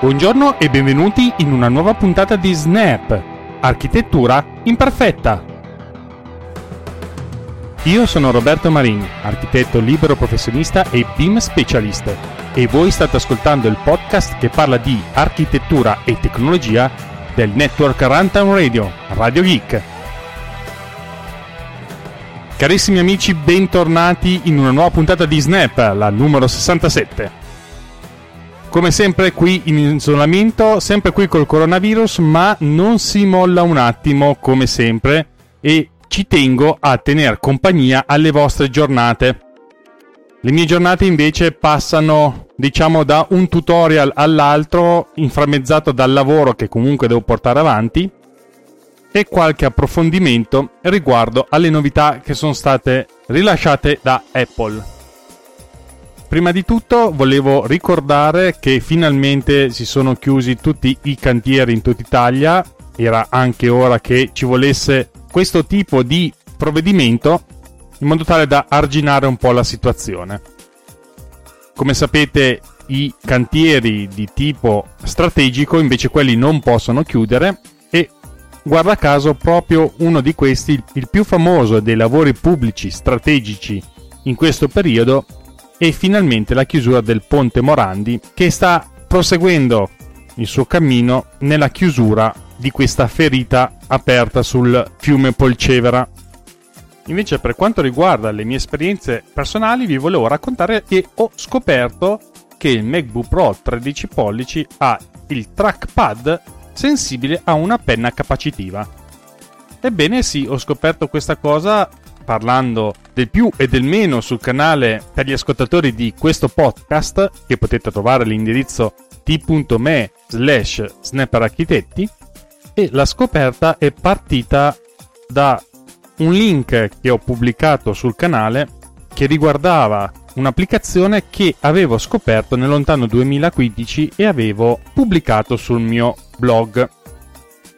Buongiorno e benvenuti in una nuova puntata di Snap, architettura imperfetta. Io sono Roberto Marini, architetto libero professionista e BIM specialist e voi state ascoltando il podcast che parla di architettura e tecnologia del network Runtime Radio, Radio Geek. Carissimi amici, bentornati in una nuova puntata di Snap, la numero 67 come sempre qui in isolamento, sempre qui col coronavirus, ma non si molla un attimo come sempre e ci tengo a tenere compagnia alle vostre giornate. Le mie giornate invece passano, diciamo, da un tutorial all'altro, inframmezzato dal lavoro che comunque devo portare avanti e qualche approfondimento riguardo alle novità che sono state rilasciate da Apple. Prima di tutto volevo ricordare che finalmente si sono chiusi tutti i cantieri in tutta Italia, era anche ora che ci volesse questo tipo di provvedimento in modo tale da arginare un po' la situazione. Come sapete i cantieri di tipo strategico invece quelli non possono chiudere e guarda caso proprio uno di questi, il più famoso dei lavori pubblici strategici in questo periodo e finalmente la chiusura del ponte Morandi che sta proseguendo il suo cammino nella chiusura di questa ferita aperta sul fiume Polcevera. Invece per quanto riguarda le mie esperienze personali vi volevo raccontare che ho scoperto che il MacBook Pro 13 pollici ha il trackpad sensibile a una penna capacitiva. Ebbene sì, ho scoperto questa cosa parlando del più e del meno sul canale per gli ascoltatori di questo podcast, che potete trovare all'indirizzo t.me slash snapperarchitetti, e la scoperta è partita da un link che ho pubblicato sul canale che riguardava un'applicazione che avevo scoperto nel lontano 2015 e avevo pubblicato sul mio blog.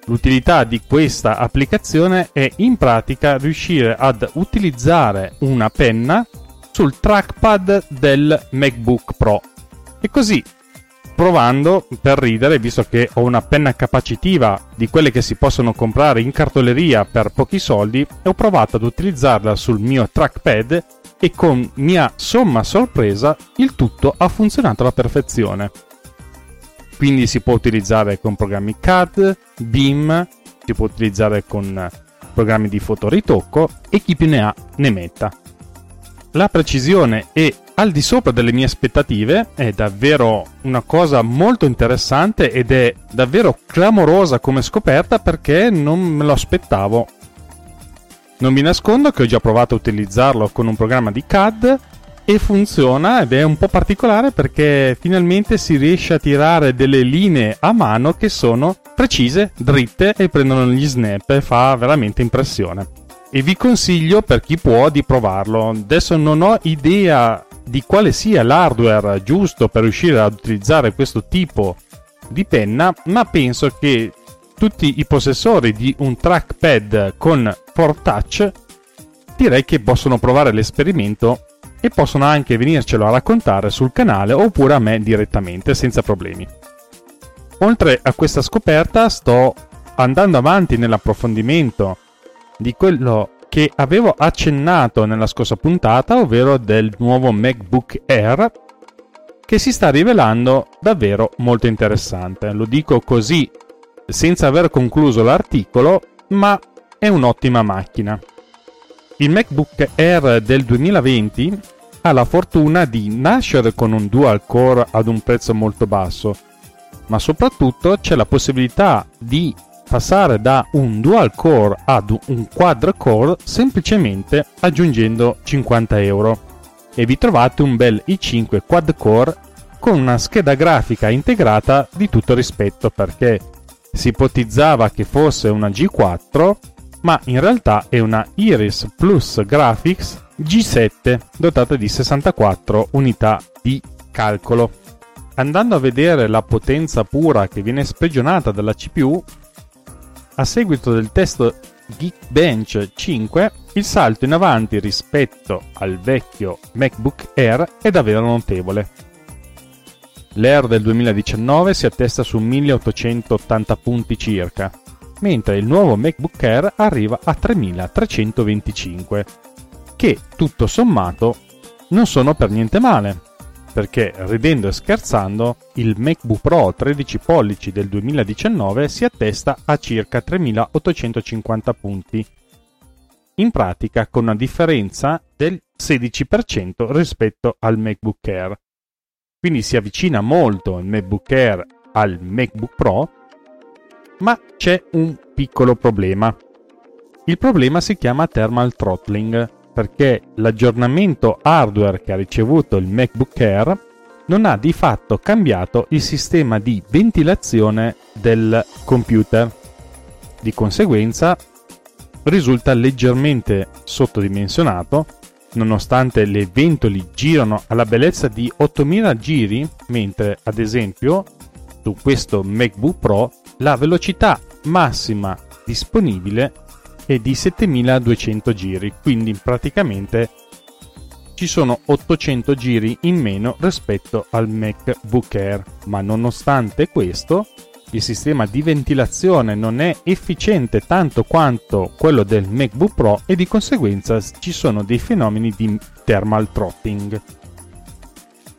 L'utilità di questa applicazione è in pratica riuscire ad utilizzare una penna sul trackpad del MacBook Pro. E così, provando per ridere, visto che ho una penna capacitiva di quelle che si possono comprare in cartoleria per pochi soldi, ho provato ad utilizzarla sul mio trackpad e con mia somma sorpresa il tutto ha funzionato alla perfezione quindi si può utilizzare con programmi CAD, BIM, si può utilizzare con programmi di fotoritocco e chi più ne ha ne metta. La precisione è al di sopra delle mie aspettative, è davvero una cosa molto interessante ed è davvero clamorosa come scoperta perché non me lo aspettavo. Non vi nascondo che ho già provato a utilizzarlo con un programma di CAD e funziona ed è un po' particolare perché finalmente si riesce a tirare delle linee a mano che sono precise, dritte e prendono gli snap e fa veramente impressione. E vi consiglio per chi può di provarlo. Adesso non ho idea di quale sia l'hardware giusto per riuscire ad utilizzare questo tipo di penna, ma penso che tutti i possessori di un trackpad con 4Touch direi che possono provare l'esperimento e possono anche venircelo a raccontare sul canale oppure a me direttamente senza problemi. Oltre a questa scoperta sto andando avanti nell'approfondimento di quello che avevo accennato nella scorsa puntata, ovvero del nuovo MacBook Air che si sta rivelando davvero molto interessante. Lo dico così senza aver concluso l'articolo, ma è un'ottima macchina. Il MacBook Air del 2020 ha la fortuna di nascere con un dual core ad un prezzo molto basso, ma soprattutto c'è la possibilità di passare da un dual core ad un quad core semplicemente aggiungendo 50 euro. E vi trovate un bel i5 quad core con una scheda grafica integrata di tutto rispetto perché si ipotizzava che fosse una G4 ma in realtà è una Iris Plus Graphics G7 dotata di 64 unità di calcolo. Andando a vedere la potenza pura che viene sprigionata dalla CPU, a seguito del test Geekbench 5, il salto in avanti rispetto al vecchio MacBook Air è davvero notevole. L'Air del 2019 si attesta su 1880 punti circa, mentre il nuovo MacBook Air arriva a 3325, che tutto sommato non sono per niente male, perché ridendo e scherzando il MacBook Pro 13 pollici del 2019 si attesta a circa 3850 punti, in pratica con una differenza del 16% rispetto al MacBook Air. Quindi si avvicina molto il MacBook Air al MacBook Pro, ma c'è un piccolo problema. Il problema si chiama thermal throttling, perché l'aggiornamento hardware che ha ricevuto il MacBook Air non ha di fatto cambiato il sistema di ventilazione del computer. Di conseguenza risulta leggermente sottodimensionato nonostante le ventoli girano alla bellezza di 8000 giri, mentre ad esempio su questo MacBook Pro la velocità massima disponibile è di 7200 giri, quindi praticamente ci sono 800 giri in meno rispetto al MacBook Air, ma nonostante questo il sistema di ventilazione non è efficiente tanto quanto quello del MacBook Pro e di conseguenza ci sono dei fenomeni di thermal throttling.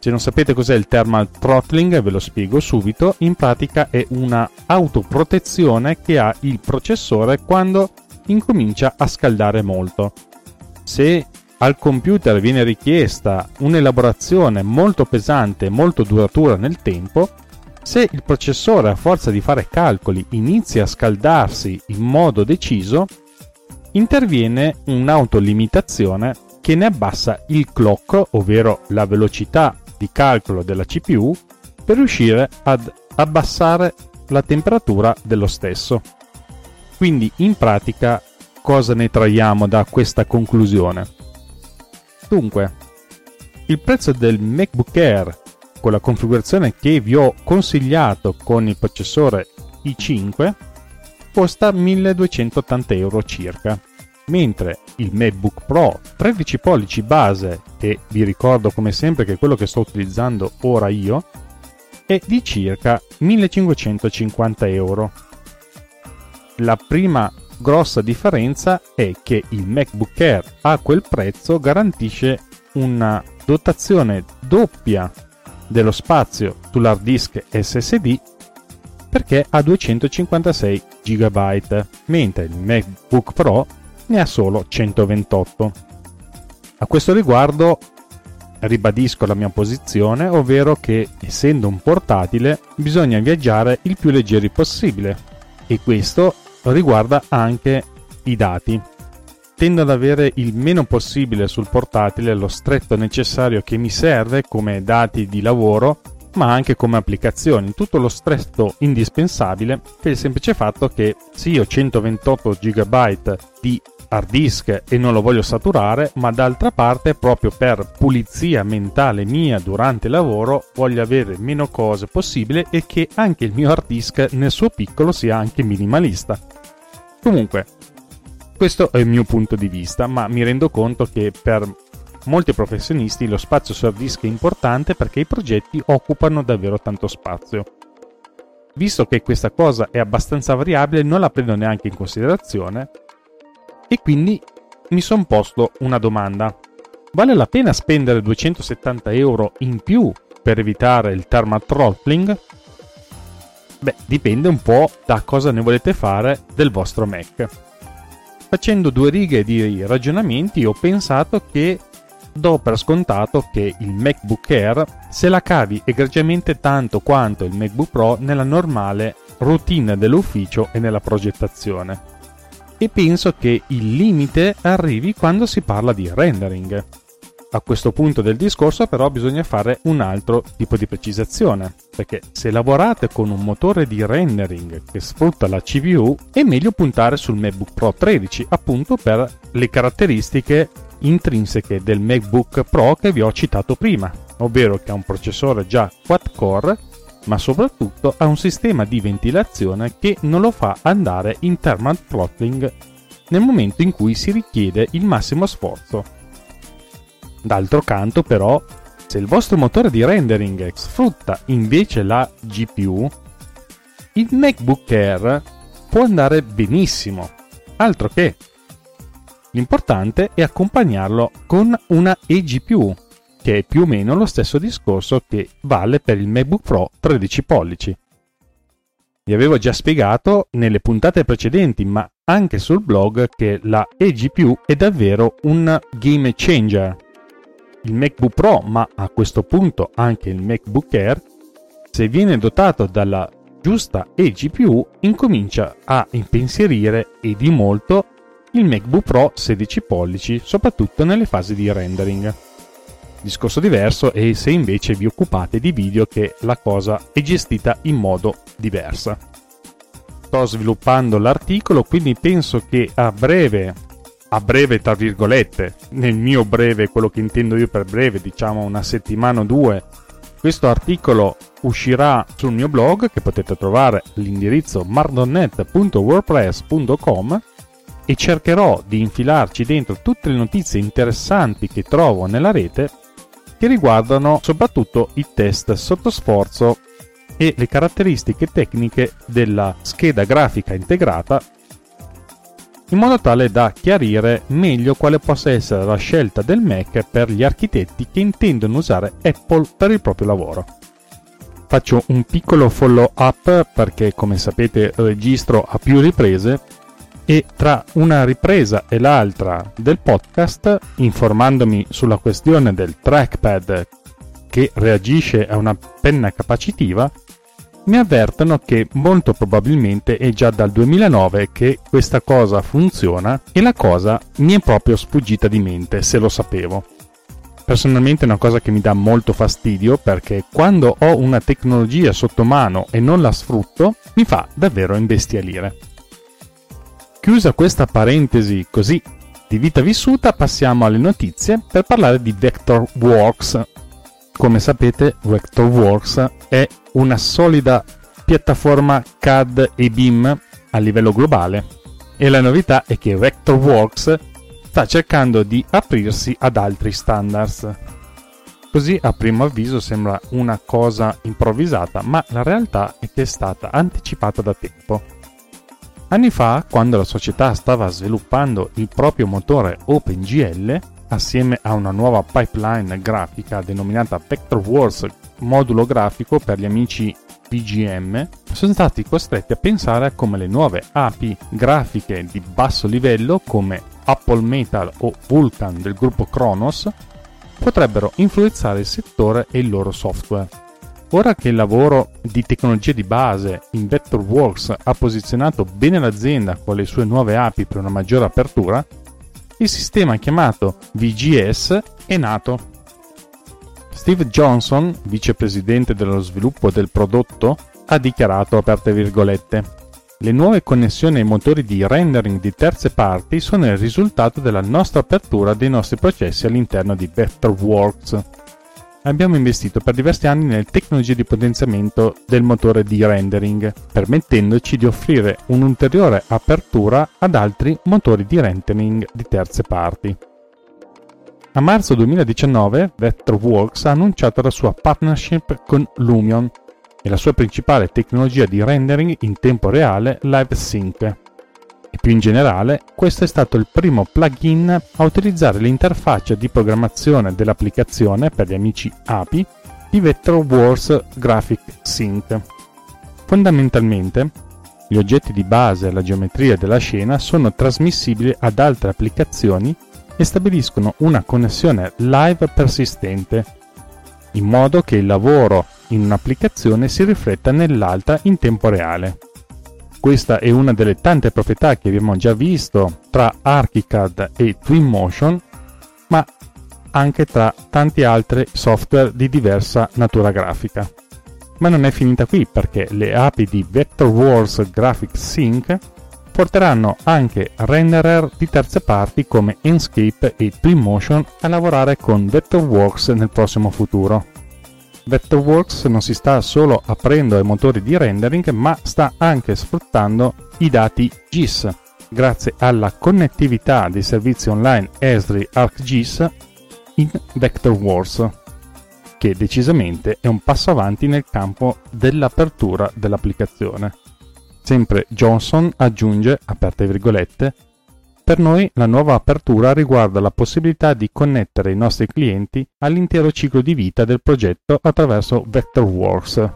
Se non sapete cos'è il thermal throttling ve lo spiego subito, in pratica è una autoprotezione che ha il processore quando incomincia a scaldare molto. Se al computer viene richiesta un'elaborazione molto pesante e molto duratura nel tempo, se il processore a forza di fare calcoli inizia a scaldarsi in modo deciso, interviene un'autolimitazione che ne abbassa il clock, ovvero la velocità di calcolo della CPU, per riuscire ad abbassare la temperatura dello stesso. Quindi in pratica cosa ne traiamo da questa conclusione? Dunque, il prezzo del MacBook Air con la configurazione che vi ho consigliato con il processore i5 costa 1280 euro circa mentre il MacBook Pro 13 pollici base e vi ricordo come sempre che è quello che sto utilizzando ora io è di circa 1550 euro. La prima grossa differenza è che il MacBook Air a quel prezzo garantisce una dotazione doppia dello spazio sull'hard disk SSD perché ha 256 GB, mentre il MacBook Pro ne ha solo 128. A questo riguardo ribadisco la mia posizione, ovvero che essendo un portatile bisogna viaggiare il più leggeri possibile. E questo riguarda anche i dati. Tendo ad avere il meno possibile sul portatile lo stretto necessario che mi serve come dati di lavoro ma anche come applicazioni, tutto lo stretto indispensabile per il semplice fatto che se io ho 128 GB di hard disk e non lo voglio saturare, ma d'altra parte proprio per pulizia mentale mia durante il lavoro voglio avere meno cose possibile e che anche il mio hard disk nel suo piccolo sia anche minimalista. Comunque, questo è il mio punto di vista, ma mi rendo conto che per molti professionisti lo spazio su hard disk è importante perché i progetti occupano davvero tanto spazio. Visto che questa cosa è abbastanza variabile, non la prendo neanche in considerazione e quindi mi sono posto una domanda. Vale la pena spendere 270 euro in più per evitare il thermal throttling? Beh, dipende un po' da cosa ne volete fare del vostro Mac facendo due righe di ragionamenti ho pensato che do per scontato che il MacBook Air se la cavi egregiamente tanto quanto il MacBook Pro nella normale routine dell'ufficio e nella progettazione. E penso che il limite arrivi quando si parla di rendering. A questo punto del discorso però bisogna fare un altro tipo di precisazione, perché se lavorate con un motore di rendering che sfrutta la CPU è meglio puntare sul MacBook Pro 13 appunto per le caratteristiche intrinseche del MacBook Pro che vi ho citato prima, ovvero che ha un processore già quad core ma soprattutto ha un sistema di ventilazione che non lo fa andare in thermal throttling nel momento in cui si richiede il massimo sforzo D'altro canto, però, Se il vostro motore di rendering sfrutta invece la GPU, il MacBook Air può andare benissimo, altro che. L'importante è accompagnarlo con una eGPU, che è più o meno lo stesso discorso che vale per il MacBook Pro 13 pollici. Vi avevo già spiegato nelle puntate precedenti, ma anche sul blog, che la eGPU è davvero un game changer. Il MacBook Pro, ma a questo punto anche il MacBook Air, se viene dotato dalla giusta eGPU, incomincia a impensierire e di molto il MacBook Pro 16 pollici, soprattutto nelle fasi di rendering. Discorso diverso è se invece vi occupate di video che la cosa è gestita in modo diverso. Sto sviluppando l'articolo, quindi penso che a breve, a breve tra virgolette, nel mio breve, quello che intendo io per breve, diciamo una settimana o due, questo articolo uscirà sul mio blog che potete trovare all'indirizzo mardonnet.wordpress.com e cercherò di infilarci dentro tutte le notizie interessanti che trovo nella rete che riguardano soprattutto i test sotto sforzo e le caratteristiche tecniche della scheda grafica integrata in modo tale da chiarire meglio quale possa essere la scelta del Mac per gli architetti che intendono usare Apple per il proprio lavoro. Faccio un piccolo follow up perché come sapete registro a più riprese e tra una ripresa e l'altra del podcast, informandomi sulla questione del trackpad che reagisce a una penna capacitiva, mi avvertono che molto probabilmente è già dal 2009 che questa cosa funziona e la cosa mi è proprio sfuggita di mente, se lo sapevo. Personalmente è una cosa che mi dà molto fastidio perché quando ho una tecnologia sotto mano e non la sfrutto mi fa davvero imbestialire. Chiusa questa parentesi così di vita vissuta, passiamo alle notizie per parlare di Vectorworks. Come sapete, Vectorworks è una solida piattaforma CAD e BIM a livello globale e la novità è che Vectorworks sta cercando di aprirsi ad altri standards. Così a primo avviso sembra una cosa improvvisata, ma la realtà è che è stata anticipata da tempo. Anni fa, quando la società stava sviluppando il proprio motore OpenGL, assieme a una nuova pipeline grafica denominata Vectorworks modulo grafico per gli amici VGM, sono stati costretti a pensare a come le nuove API grafiche di basso livello come Apple Metal o Vulkan del gruppo Kronos potrebbero influenzare il settore e il loro software. Ora che il lavoro di tecnologia di base in Vectorworks ha posizionato bene l'azienda con le sue nuove API per una maggiore apertura, il sistema chiamato VGS è nato. Steve Johnson, vicepresidente dello sviluppo del prodotto, ha dichiarato aperte virgolette le nuove connessioni ai motori di rendering di terze parti sono il risultato della nostra apertura dei nostri processi all'interno di Vectorworks abbiamo investito per diversi anni nelle tecnologie di potenziamento del motore di rendering, permettendoci di offrire un'ulteriore apertura ad altri motori di rendering di terze parti. A marzo 2019 Vectorworks ha annunciato la sua partnership con Lumion e la sua principale tecnologia di rendering in tempo reale LiveSync e più in generale questo è stato il primo plugin a utilizzare l'interfaccia di programmazione dell'applicazione per gli amici API di Vectorworks Graphic Sync. Fondamentalmente, gli oggetti di base e la geometria della scena sono trasmissibili ad altre applicazioni e stabiliscono una connessione live persistente, in modo che il lavoro in un'applicazione si rifletta nell'altra in tempo reale. Questa è una delle tante proprietà che abbiamo già visto tra ArchiCAD e Twinmotion, ma anche tra tanti altri software di diversa natura grafica. Ma non è finita qui perché le API di Vectorworks Graphics Sync porteranno anche renderer di terze parti come Enscape e Twinmotion a lavorare con Vectorworks nel prossimo futuro. Vectorworks non si sta solo aprendo ai motori di rendering, ma sta anche sfruttando i dati GIS grazie alla connettività dei servizi online Esri ArcGIS in Vectorworks. che decisamente è un passo avanti nel campo dell'apertura dell'applicazione. Sempre Johnson aggiunge, aperte virgolette, per noi la nuova apertura riguarda la possibilità di connettere i nostri clienti all'intero ciclo di vita del progetto attraverso Vectorworks.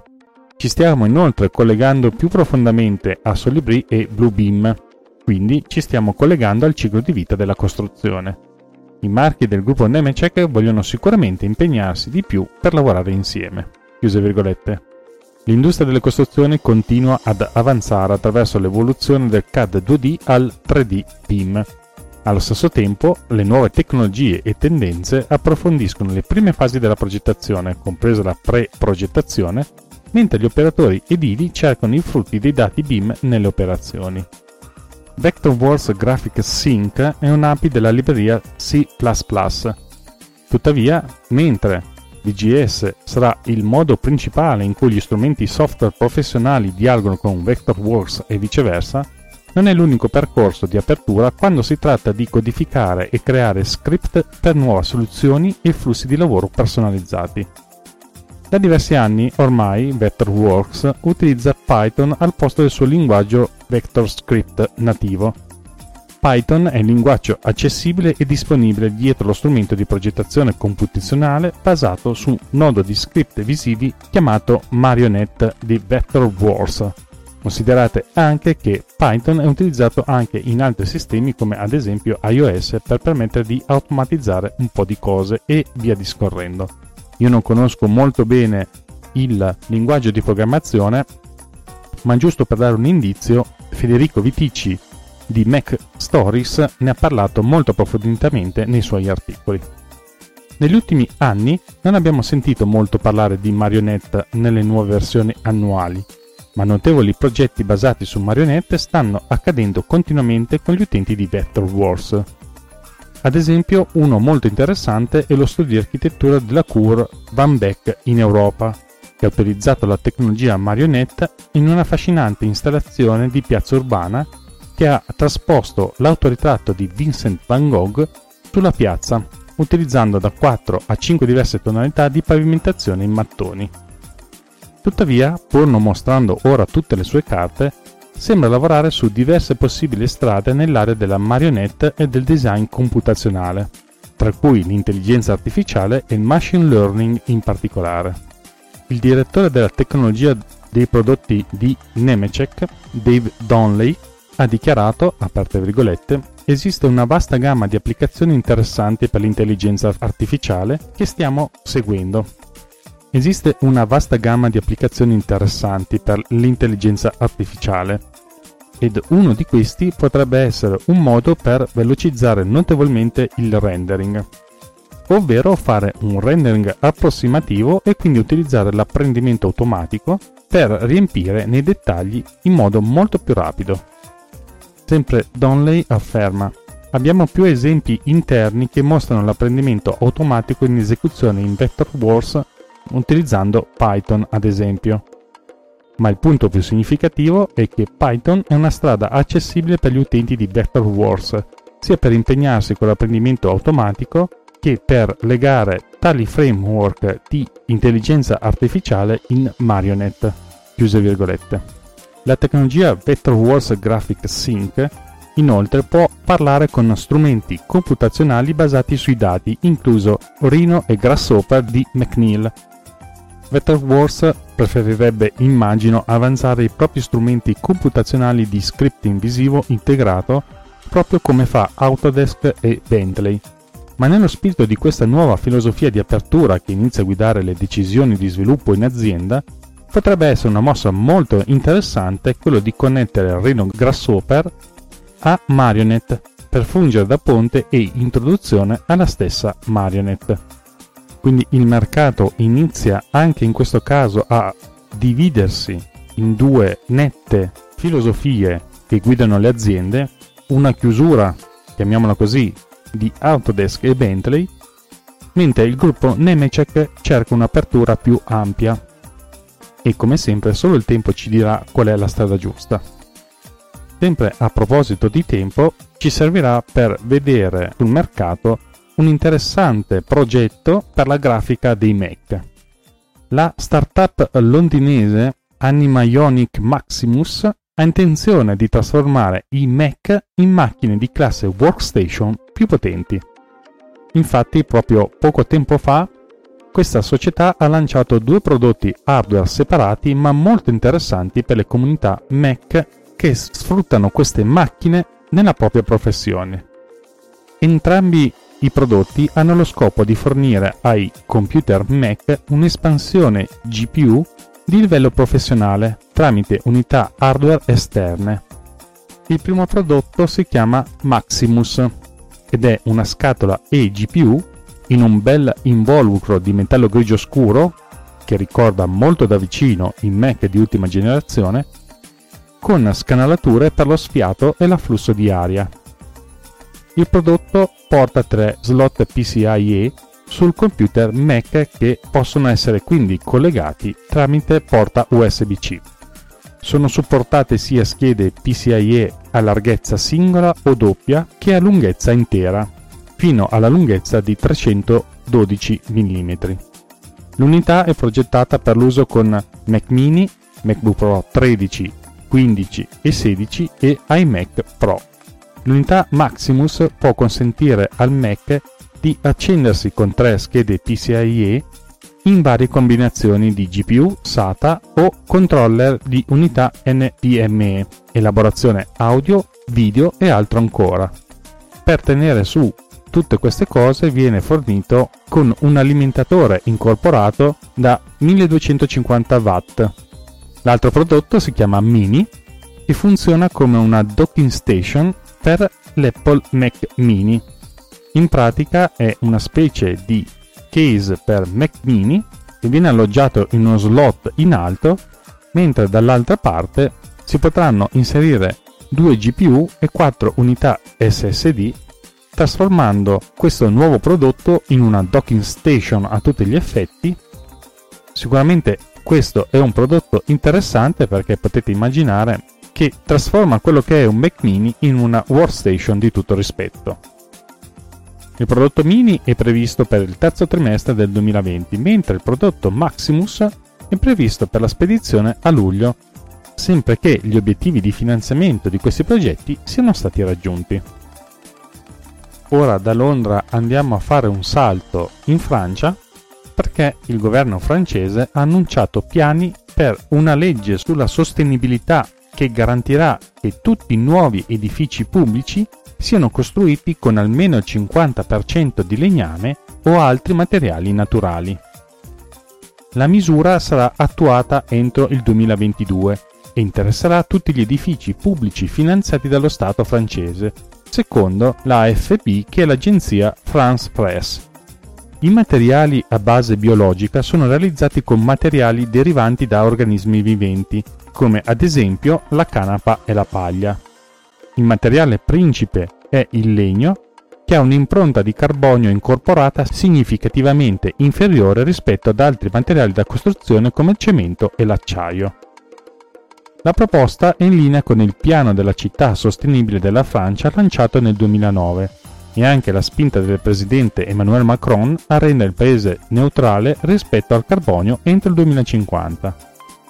Ci stiamo inoltre collegando più profondamente a Solibri e Bluebeam, quindi ci stiamo collegando al ciclo di vita della costruzione. I marchi del gruppo Nemetschek vogliono sicuramente impegnarsi di più per lavorare insieme. Chiuse virgolette. L'industria delle costruzioni continua ad avanzare attraverso l'evoluzione del CAD 2D al 3D BIM. Allo stesso tempo, le nuove tecnologie e tendenze approfondiscono le prime fasi della progettazione, compresa la pre-progettazione, mentre gli operatori edili cercano i frutti dei dati BIM nelle operazioni. Vectorworks Graphic Sync è un'API della libreria C++. Tuttavia, mentre VGS sarà il modo principale in cui gli strumenti software professionali dialogano con Vectorworks e viceversa, non è l'unico percorso di apertura quando si tratta di codificare e creare script per nuove soluzioni e flussi di lavoro personalizzati. Da diversi anni ormai Vectorworks utilizza Python al posto del suo linguaggio VectorScript nativo Python è il linguaggio accessibile e disponibile dietro lo strumento di progettazione computazionale basato su un nodo di script visivi chiamato Marionette di Vectorworks. Considerate anche che Python è utilizzato anche in altri sistemi come ad esempio iOS per permettere di automatizzare un po' di cose e via discorrendo. Io non conosco molto bene il linguaggio di programmazione, ma giusto per dare un indizio, Federico Vitici di Mac Stories ne ha parlato molto approfonditamente nei suoi articoli. Negli ultimi anni non abbiamo sentito molto parlare di Marionette nelle nuove versioni annuali, ma notevoli progetti basati su Marionette stanno accadendo continuamente con gli utenti di Vectorworks. Ad esempio, uno molto interessante è lo studio di architettura della Cour Van Beck in Europa, che ha utilizzato la tecnologia Marionette in una affascinante installazione di piazza urbana che ha trasposto l'autoritratto di Vincent van Gogh sulla piazza, utilizzando da 4 a 5 diverse tonalità di pavimentazione in mattoni. Tuttavia, pur non mostrando ora tutte le sue carte, sembra lavorare su diverse possibili strade nell'area della marionette e del design computazionale, tra cui l'intelligenza artificiale e il machine learning in particolare. Il direttore della tecnologia dei prodotti di Nemetschek, Dave Donley, ha dichiarato, aperte virgolette, esiste una vasta gamma di applicazioni interessanti per l'intelligenza artificiale che stiamo seguendo. Esiste una vasta gamma di applicazioni interessanti per l'intelligenza artificiale ed uno di questi potrebbe essere un modo per velocizzare notevolmente il rendering, ovvero fare un rendering approssimativo e quindi utilizzare l'apprendimento automatico per riempire nei dettagli in modo molto più rapido. Sempre Donley afferma Abbiamo più esempi interni che mostrano l'apprendimento automatico in esecuzione in Vectorworks utilizzando Python ad esempio. Ma il punto più significativo è che Python è una strada accessibile per gli utenti di Vectorworks, sia per impegnarsi con l'apprendimento automatico che per legare tali framework di intelligenza artificiale in Marionette. Chiuse virgolette. La tecnologia Vectorworks Graphic Sync inoltre può parlare con strumenti computazionali basati sui dati, incluso Rhino e Grasshopper di McNeil. Vectorworks preferirebbe, immagino, avanzare i propri strumenti computazionali di scripting visivo integrato proprio come fa Autodesk e Bentley. Ma nello spirito di questa nuova filosofia di apertura che inizia a guidare le decisioni di sviluppo in azienda, potrebbe essere una mossa molto interessante quello di connettere Rhino Grasshopper a Marionette per fungere da ponte e introduzione alla stessa Marionette. Quindi il mercato inizia anche in questo caso a dividersi in due nette filosofie che guidano le aziende, una chiusura, chiamiamola così, di Autodesk e Bentley, mentre il gruppo Nemetschek cerca un'apertura più ampia e come sempre solo il tempo ci dirà qual è la strada giusta. Sempre a proposito di tempo, ci servirà per vedere sul mercato un interessante progetto per la grafica dei Mac. La startup londinese Anima Ionic Maximus ha intenzione di trasformare i Mac in macchine di classe workstation più potenti. Infatti, proprio poco tempo fa, questa società ha lanciato due prodotti hardware separati ma molto interessanti per le comunità Mac che sfruttano queste macchine nella propria professione. Entrambi i prodotti hanno lo scopo di fornire ai computer Mac un'espansione GPU di livello professionale tramite unità hardware esterne. Il primo prodotto si chiama Maximus ed è una scatola eGPU in un bel involucro di metallo grigio scuro che ricorda molto da vicino i Mac di ultima generazione con scanalature per lo sfiato e l'afflusso di aria. Il prodotto porta tre slot PCIe sul computer Mac che possono essere quindi collegati tramite porta USB-C. Sono supportate sia schede PCIe a larghezza singola o doppia che a lunghezza intera, fino alla lunghezza di 312 mm. L'unità è progettata per l'uso con Mac mini, MacBook Pro 13, 15 e 16 e iMac Pro. L'unità Maximus può consentire al Mac di accendersi con tre schede PCIe in varie combinazioni di GPU, SATA o controller di unità NVMe, elaborazione audio, video e altro ancora. Per tenere su tutte queste cose viene fornito con un alimentatore incorporato da 1250 watt. L'altro prodotto si chiama Mini e funziona come una docking station per l'Apple Mac Mini in pratica è una specie di case per Mac mini che viene alloggiato in uno slot in alto, mentre dall'altra parte si potranno inserire due GPU e quattro unità SSD, trasformando questo nuovo prodotto in una docking station a tutti gli effetti. Sicuramente questo è un prodotto interessante perché potete immaginare che trasforma quello che è un Mac mini in una workstation di tutto rispetto. Il prodotto Mini è previsto per il terzo trimestre del 2020, mentre il prodotto Maximus è previsto per la spedizione a luglio, sempre che gli obiettivi di finanziamento di questi progetti siano stati raggiunti. Ora da Londra andiamo a fare un salto in Francia perché il governo francese ha annunciato piani per una legge sulla sostenibilità che garantirà che tutti i nuovi edifici pubblici siano costruiti con almeno il 50% di legname o altri materiali naturali. La misura sarà attuata entro il 2022 e interesserà tutti gli edifici pubblici finanziati dallo Stato francese, secondo la AFP che è l'agenzia France Press. I materiali a base biologica sono realizzati con materiali derivanti da organismi viventi, come ad esempio la canapa e la paglia. Il materiale principe è il legno, che ha un'impronta di carbonio incorporata significativamente inferiore rispetto ad altri materiali da costruzione come il cemento e l'acciaio. La proposta è in linea con il piano della città sostenibile della Francia lanciato nel 2009 e anche la spinta del presidente Emmanuel Macron a rendere il paese neutrale rispetto al carbonio entro il 2050.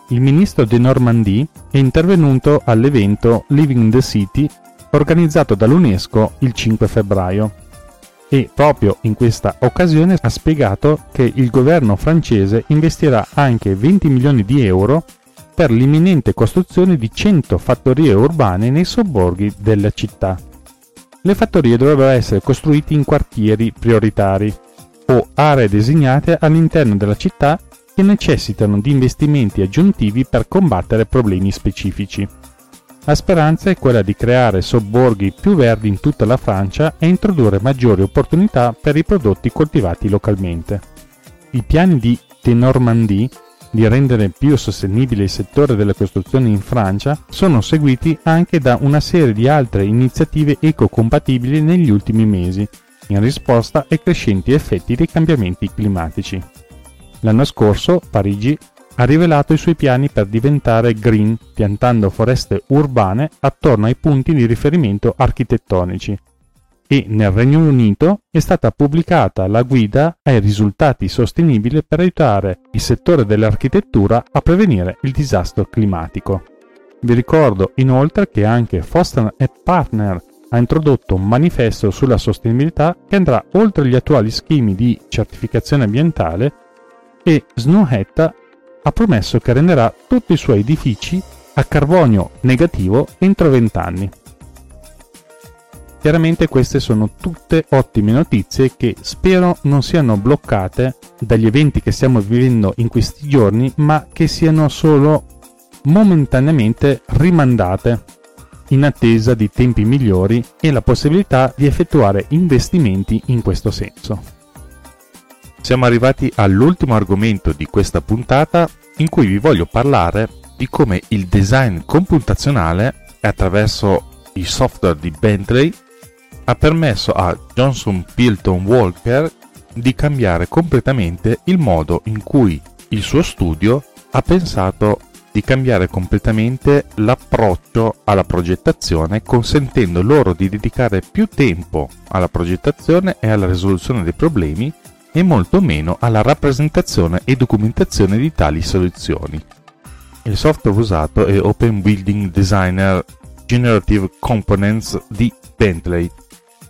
Il ministro de Normandie è intervenuto all'evento Living the City organizzato dall'UNESCO il 5 febbraio e proprio in questa occasione ha spiegato che il governo francese investirà anche 20 milioni di euro per l'imminente costruzione di 100 fattorie urbane nei sobborghi della città. Le fattorie dovrebbero essere costruite in quartieri prioritari o aree designate all'interno della città che necessitano di investimenti aggiuntivi per combattere problemi specifici. La speranza è quella di creare sobborghi più verdi in tutta la Francia e introdurre maggiori opportunità per i prodotti coltivati localmente. I piani di De Normandie di rendere più sostenibile il settore delle costruzioni in Francia sono seguiti anche da una serie di altre iniziative ecocompatibili negli ultimi mesi, in risposta ai crescenti effetti dei cambiamenti climatici. L'anno scorso Parigi ha rivelato i suoi piani per diventare green, piantando foreste urbane attorno ai punti di riferimento architettonici. E nel Regno Unito è stata pubblicata la guida ai risultati sostenibili per aiutare il settore dell'architettura a prevenire il disastro climatico. Vi ricordo inoltre che anche Foster Partner ha introdotto un manifesto sulla sostenibilità che andrà oltre gli attuali schemi di certificazione ambientale e Snowhat ha promesso che renderà tutti i suoi edifici a carbonio negativo entro 20 anni. Chiaramente queste sono tutte ottime notizie che spero non siano bloccate dagli eventi che stiamo vivendo in questi giorni, ma che siano solo momentaneamente rimandate in attesa di tempi migliori e la possibilità di effettuare investimenti in questo senso. Siamo arrivati all'ultimo argomento di questa puntata in cui vi voglio parlare di come il design computazionale attraverso i software di Bentley ha permesso a Johnson Pilton Walker di cambiare completamente il modo in cui il suo studio ha pensato di cambiare completamente l'approccio alla progettazione, consentendo loro di dedicare più tempo alla progettazione e alla risoluzione dei problemi e molto meno alla rappresentazione e documentazione di tali soluzioni. Il software usato è Open Building Designer Generative Components di Bentley,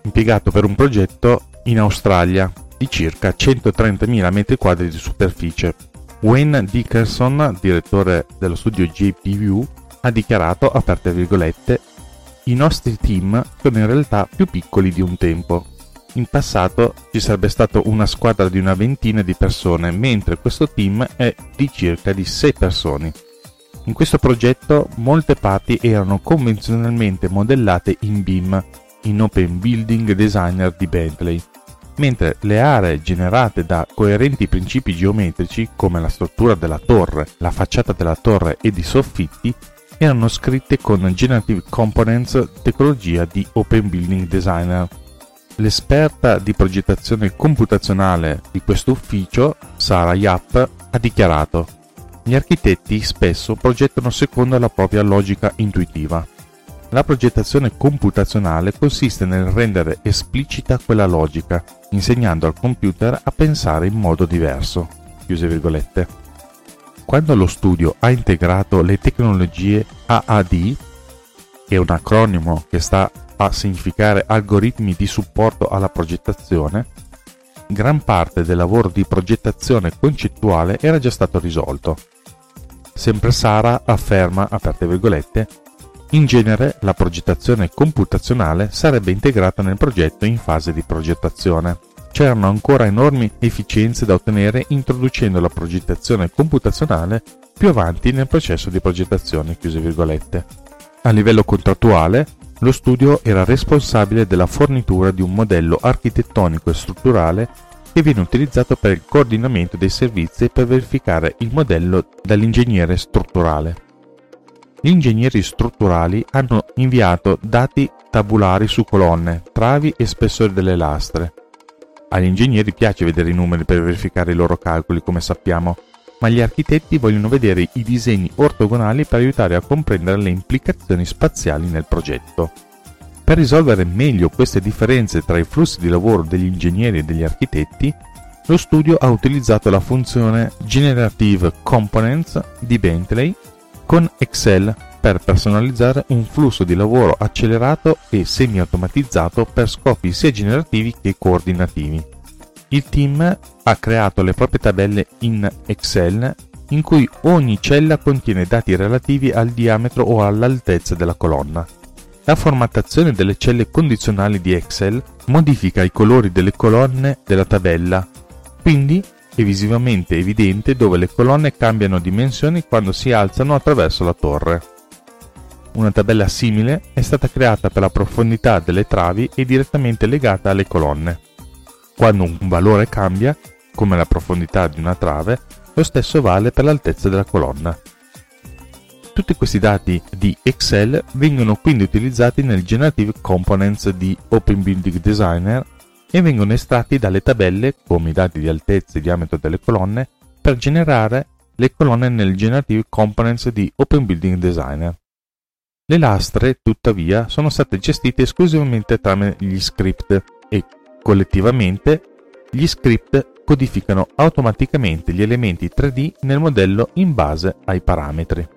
impiegato per un progetto in Australia di circa 130.000 m2 di superficie. Wayne Dickerson, direttore dello studio JPView, ha dichiarato, aperte virgolette, i nostri team sono in realtà più piccoli di un tempo. In passato ci sarebbe stata una squadra di una ventina di persone, mentre questo team è di circa di 6 persone. In questo progetto molte parti erano convenzionalmente modellate in BIM, in Open Building Designer di Bentley, mentre le aree generate da coerenti principi geometrici come la struttura della torre, la facciata della torre ed i soffitti erano scritte con Generative Components tecnologia di Open Building Designer. L'esperta di progettazione computazionale di questo ufficio, Sara Yap, ha dichiarato gli architetti spesso progettano secondo la propria logica intuitiva. La progettazione computazionale consiste nel rendere esplicita quella logica, insegnando al computer a pensare in modo diverso. Quando lo studio ha integrato le tecnologie AAD, che è un acronimo che sta a significare algoritmi di supporto alla progettazione, gran parte del lavoro di progettazione concettuale era già stato risolto. Sempre Sara afferma, aperte virgolette, in genere la progettazione computazionale sarebbe integrata nel progetto in fase di progettazione. C'erano ancora enormi efficienze da ottenere introducendo la progettazione computazionale più avanti nel processo di progettazione. A livello contrattuale, lo studio era responsabile della fornitura di un modello architettonico e strutturale che viene utilizzato per il coordinamento dei servizi e per verificare il modello dall'ingegnere strutturale. Gli ingegneri strutturali hanno inviato dati tabulari su colonne, travi e spessore delle lastre. Agli ingegneri piace vedere i numeri per verificare i loro calcoli, come sappiamo, ma gli architetti vogliono vedere i disegni ortogonali per aiutare a comprendere le implicazioni spaziali nel progetto. Per risolvere meglio queste differenze tra i flussi di lavoro degli ingegneri e degli architetti, lo studio ha utilizzato la funzione Generative Components di Bentley con Excel per personalizzare un flusso di lavoro accelerato e semi-automatizzato per scopi sia generativi che coordinativi. Il team ha creato le proprie tabelle in Excel in cui ogni cella contiene dati relativi al diametro o all'altezza della colonna. La formattazione delle celle condizionali di Excel modifica i colori delle colonne della tabella, quindi è visivamente evidente dove le colonne cambiano dimensioni quando si alzano attraverso la torre. Una tabella simile è stata creata per la profondità delle travi e direttamente legata alle colonne. Quando un valore cambia, come la profondità di una trave, lo stesso vale per l'altezza della colonna. Tutti questi dati di Excel vengono quindi utilizzati nel Generative Components di Open Building Designer e vengono estratti dalle tabelle, come i dati di altezza e diametro delle colonne, per generare le colonne nel Generative Components di Open Building Designer. Le lastre, tuttavia, sono state gestite esclusivamente tramite gli script e, collettivamente, gli script codificano automaticamente gli elementi 3D nel modello in base ai parametri.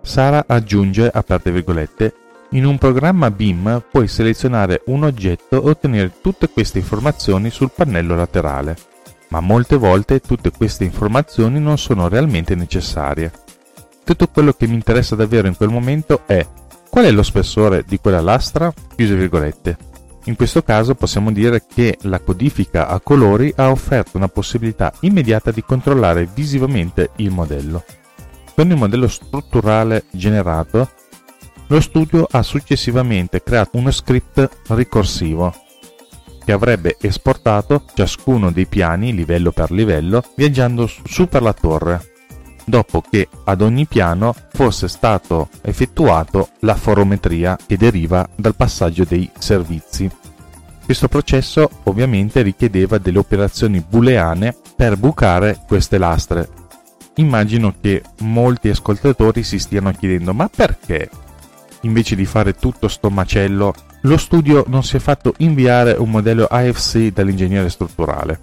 Sara aggiunge, aperte virgolette, in un programma BIM puoi selezionare un oggetto e ottenere tutte queste informazioni sul pannello laterale, ma molte volte tutte queste informazioni non sono realmente necessarie. Tutto quello che mi interessa davvero in quel momento è qual è lo spessore di quella lastra? In questo caso possiamo dire che la codifica a colori ha offerto una possibilità immediata di controllare visivamente il modello. Con il modello strutturale generato lo studio ha successivamente creato uno script ricorsivo che avrebbe esportato ciascuno dei piani livello per livello viaggiando su per la torre, dopo che ad ogni piano fosse stato effettuato la forometria che deriva dal passaggio dei servizi. Questo processo ovviamente richiedeva delle operazioni booleane per bucare queste lastre. Immagino che molti ascoltatori si stiano chiedendo ma perché invece di fare tutto sto macello, lo studio non si è fatto inviare un modello AFC dall'ingegnere strutturale.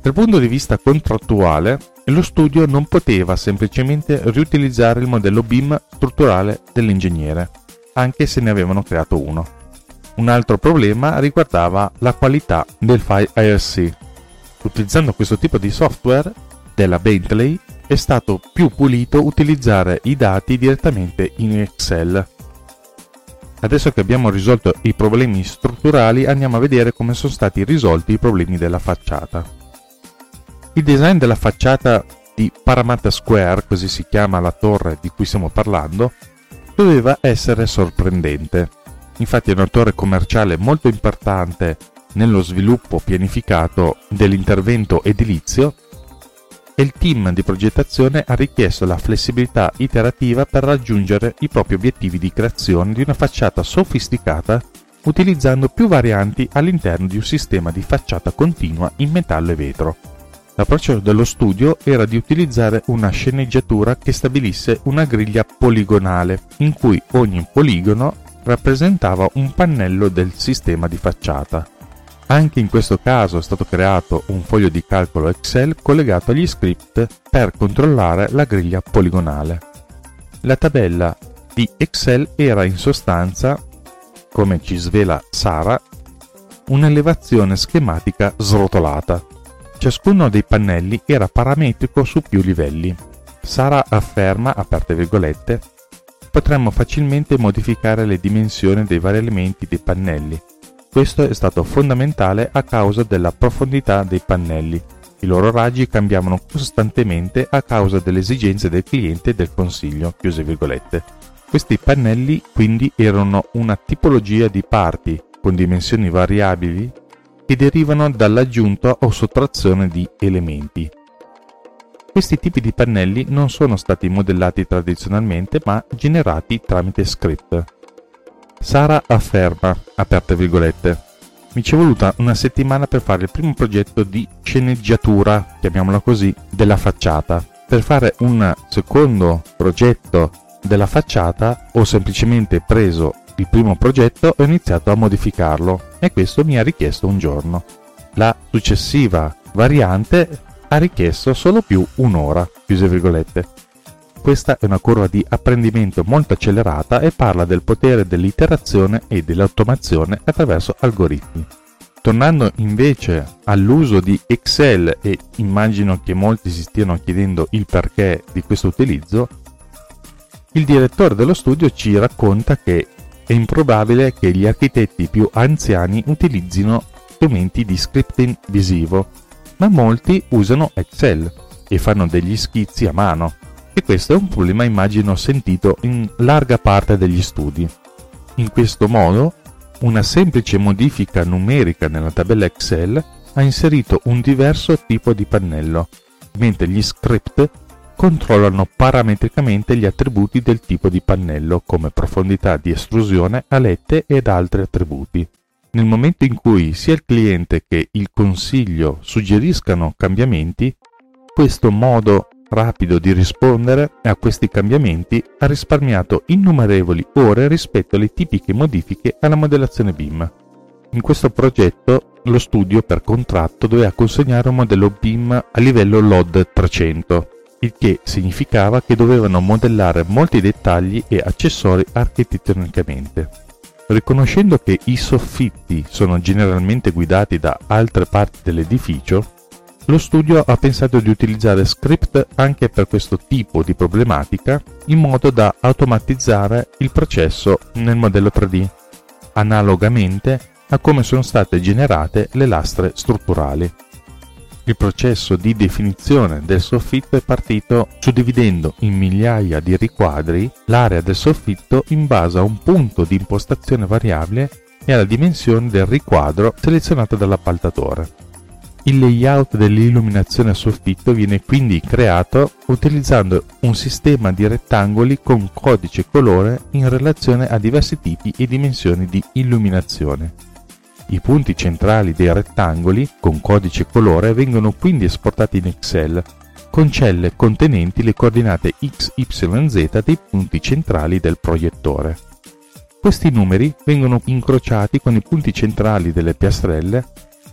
Dal punto di vista contrattuale, lo studio non poteva semplicemente riutilizzare il modello BIM strutturale dell'ingegnere, anche se ne avevano creato uno. Un altro problema riguardava la qualità del file AFC. Utilizzando questo tipo di software della Bentley è stato più pulito utilizzare i dati direttamente in Excel Adesso che abbiamo risolto i problemi strutturali andiamo a vedere come sono stati risolti i problemi della facciata. Il design della facciata di Parramatta Square, così si chiama la torre di cui stiamo parlando, doveva essere sorprendente. Infatti è una torre commerciale molto importante nello sviluppo pianificato dell'intervento edilizio il team di progettazione ha richiesto la flessibilità iterativa per raggiungere i propri obiettivi di creazione di una facciata sofisticata utilizzando più varianti all'interno di un sistema di facciata continua in metallo e vetro. L'approccio dello studio era di utilizzare una sceneggiatura che stabilisse una griglia poligonale, in cui ogni poligono rappresentava un pannello del sistema di facciata. Anche in questo caso è stato creato un foglio di calcolo Excel collegato agli script per controllare la griglia poligonale. La tabella di Excel era in sostanza, come ci svela Sara, un'elevazione schematica srotolata. Ciascuno dei pannelli era parametrico su più livelli. Sara afferma, aperte virgolette, potremmo facilmente modificare le dimensioni dei vari elementi dei pannelli, questo è stato fondamentale a causa della profondità dei pannelli. I loro raggi cambiavano costantemente a causa delle esigenze del cliente e del consiglio. Questi pannelli quindi erano una tipologia di parti con dimensioni variabili che derivano dall'aggiunta o sottrazione di elementi. Questi tipi di pannelli non sono stati modellati tradizionalmente ma generati tramite script. Sara afferma, aperte virgolette, mi ci è voluta una settimana per fare il primo progetto di sceneggiatura, chiamiamola così, della facciata. Per fare un secondo progetto della facciata ho semplicemente preso il primo progetto e ho iniziato a modificarlo e questo mi ha richiesto un giorno. La successiva variante ha richiesto solo più un'ora, chiuse virgolette. Questa è una curva di apprendimento molto accelerata e parla del potere dell'iterazione e dell'automazione attraverso algoritmi. Tornando invece all'uso di Excel e immagino che molti si stiano chiedendo il perché di questo utilizzo, il direttore dello studio ci racconta che è improbabile che gli architetti più anziani utilizzino strumenti di scripting visivo, ma molti usano Excel e fanno degli schizzi a mano e questo è un problema immagino sentito in larga parte degli studi. In questo modo, una semplice modifica numerica nella tabella Excel ha inserito un diverso tipo di pannello, mentre gli script controllano parametricamente gli attributi del tipo di pannello come profondità di estrusione, alette ed altri attributi. Nel momento in cui sia il cliente che il consiglio suggeriscano cambiamenti, questo modo rapido di rispondere a questi cambiamenti ha risparmiato innumerevoli ore rispetto alle tipiche modifiche alla modellazione BIM. In questo progetto lo studio per contratto doveva consegnare un modello BIM a livello LOD 300, il che significava che dovevano modellare molti dettagli e accessori architettonicamente. Riconoscendo che i soffitti sono generalmente guidati da altre parti dell'edificio, lo studio ha pensato di utilizzare script anche per questo tipo di problematica in modo da automatizzare il processo nel modello 3D, analogamente a come sono state generate le lastre strutturali. Il processo di definizione del soffitto è partito suddividendo in migliaia di riquadri l'area del soffitto in base a un punto di impostazione variabile e alla dimensione del riquadro selezionato dall'appaltatore. Il layout dell'illuminazione a soffitto viene quindi creato utilizzando un sistema di rettangoli con codice colore in relazione a diversi tipi e dimensioni di illuminazione. I punti centrali dei rettangoli con codice colore vengono quindi esportati in Excel con celle contenenti le coordinate x, y, z dei punti centrali del proiettore. Questi numeri vengono incrociati con i punti centrali delle piastrelle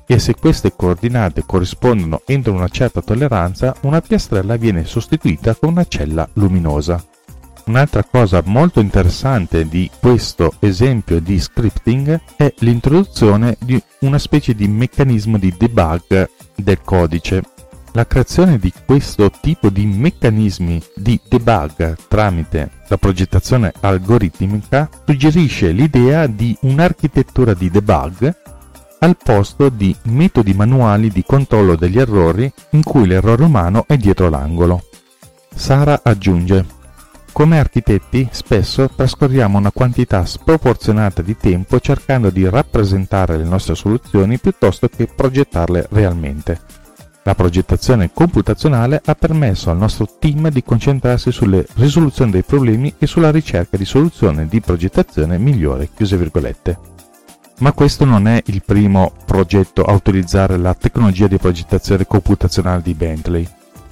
e se queste coordinate corrispondono entro una certa tolleranza, una piastrella viene sostituita con una cella luminosa. Un'altra cosa molto interessante di questo esempio di scripting è l'introduzione di una specie di meccanismo di debug del codice. La creazione di questo tipo di meccanismi di debug tramite la progettazione algoritmica suggerisce l'idea di un'architettura di debug al posto di metodi manuali di controllo degli errori in cui l'errore umano è dietro l'angolo. Sara aggiunge come architetti spesso trascorriamo una quantità sproporzionata di tempo cercando di rappresentare le nostre soluzioni piuttosto che progettarle realmente. La progettazione computazionale ha permesso al nostro team di concentrarsi sulle risoluzioni dei problemi e sulla ricerca di soluzioni di progettazione migliore. Ma questo non è il primo progetto a utilizzare la tecnologia di progettazione computazionale di Bentley.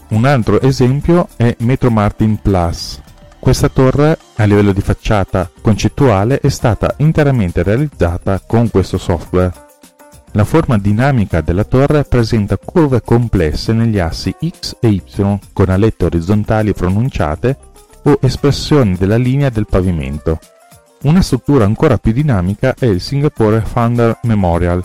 Un altro esempio è Metro Martin Plus. Questa torre, a livello di facciata concettuale, è stata interamente realizzata con questo software. La forma dinamica della torre presenta curve complesse negli assi X e Y con alette orizzontali pronunciate o espressioni della linea del pavimento. Una struttura ancora più dinamica è il Singapore Founder Memorial,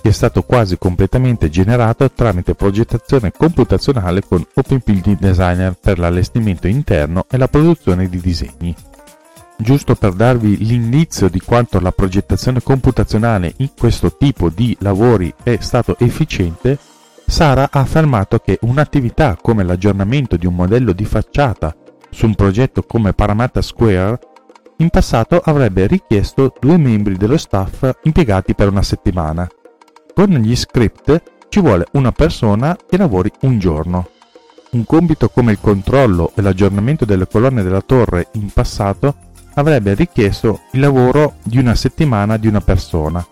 che è stato quasi completamente generato tramite progettazione computazionale con Open Designer per l'allestimento interno e la produzione di disegni. Giusto per darvi l'indizio di quanto la progettazione computazionale in questo tipo di lavori è stato efficiente, Sara ha affermato che un'attività come l'aggiornamento di un modello di facciata su un progetto come Paramatta Square in passato avrebbe richiesto due membri dello staff impiegati per una settimana. Con gli script ci vuole una persona che lavori un giorno. Un compito come il controllo e l'aggiornamento delle colonne della torre in passato avrebbe richiesto il lavoro di una settimana di una persona,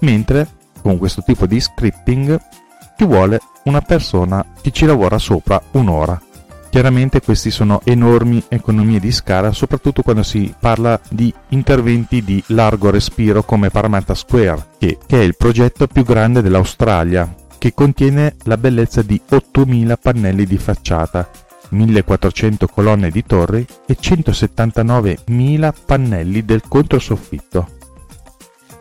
mentre con questo tipo di scripting ci vuole una persona che ci lavora sopra un'ora. Chiaramente questi sono enormi economie di scala, soprattutto quando si parla di interventi di largo respiro come Paramatta Square, che, che è il progetto più grande dell'Australia, che contiene la bellezza di 8.000 pannelli di facciata, 1.400 colonne di torri e 179.000 pannelli del controsoffitto.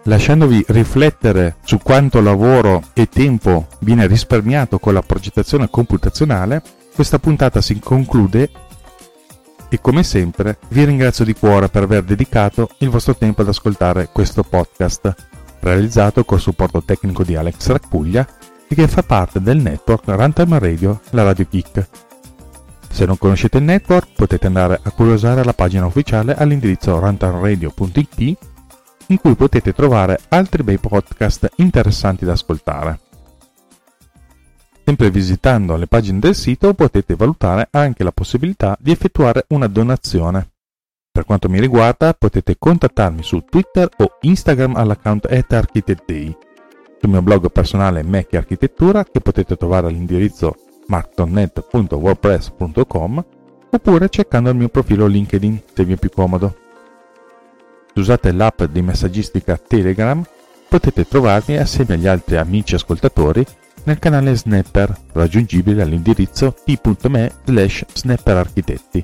Lasciandovi riflettere su quanto lavoro e tempo viene risparmiato con la progettazione computazionale, questa puntata si conclude e come sempre vi ringrazio di cuore per aver dedicato il vostro tempo ad ascoltare questo podcast, realizzato col supporto tecnico di Alex Raccuglia e che fa parte del network Runtime Radio, la Radio Geek. Se non conoscete il network potete andare a curiosare la pagina ufficiale all'indirizzo runtimeradio.it in cui potete trovare altri bei podcast interessanti da ascoltare. Sempre visitando le pagine del sito potete valutare anche la possibilità di effettuare una donazione. Per quanto mi riguarda potete contattarmi su Twitter o Instagram all'account architectday. Sul mio blog personale Mac Architettura che potete trovare all'indirizzo marktonnet.wordpress.com oppure cercando il mio profilo LinkedIn se vi è più comodo. Se usate l'app di messaggistica Telegram potete trovarmi assieme agli altri amici ascoltatori nel canale Snapper raggiungibile all'indirizzo t.me slash snapperarchitetti.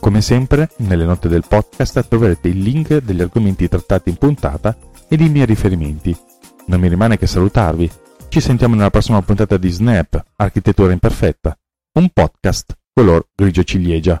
Come sempre, nelle note del podcast troverete il link degli argomenti trattati in puntata ed i miei riferimenti. Non mi rimane che salutarvi. Ci sentiamo nella prossima puntata di Snap, Architettura Imperfetta, un podcast color grigio ciliegia.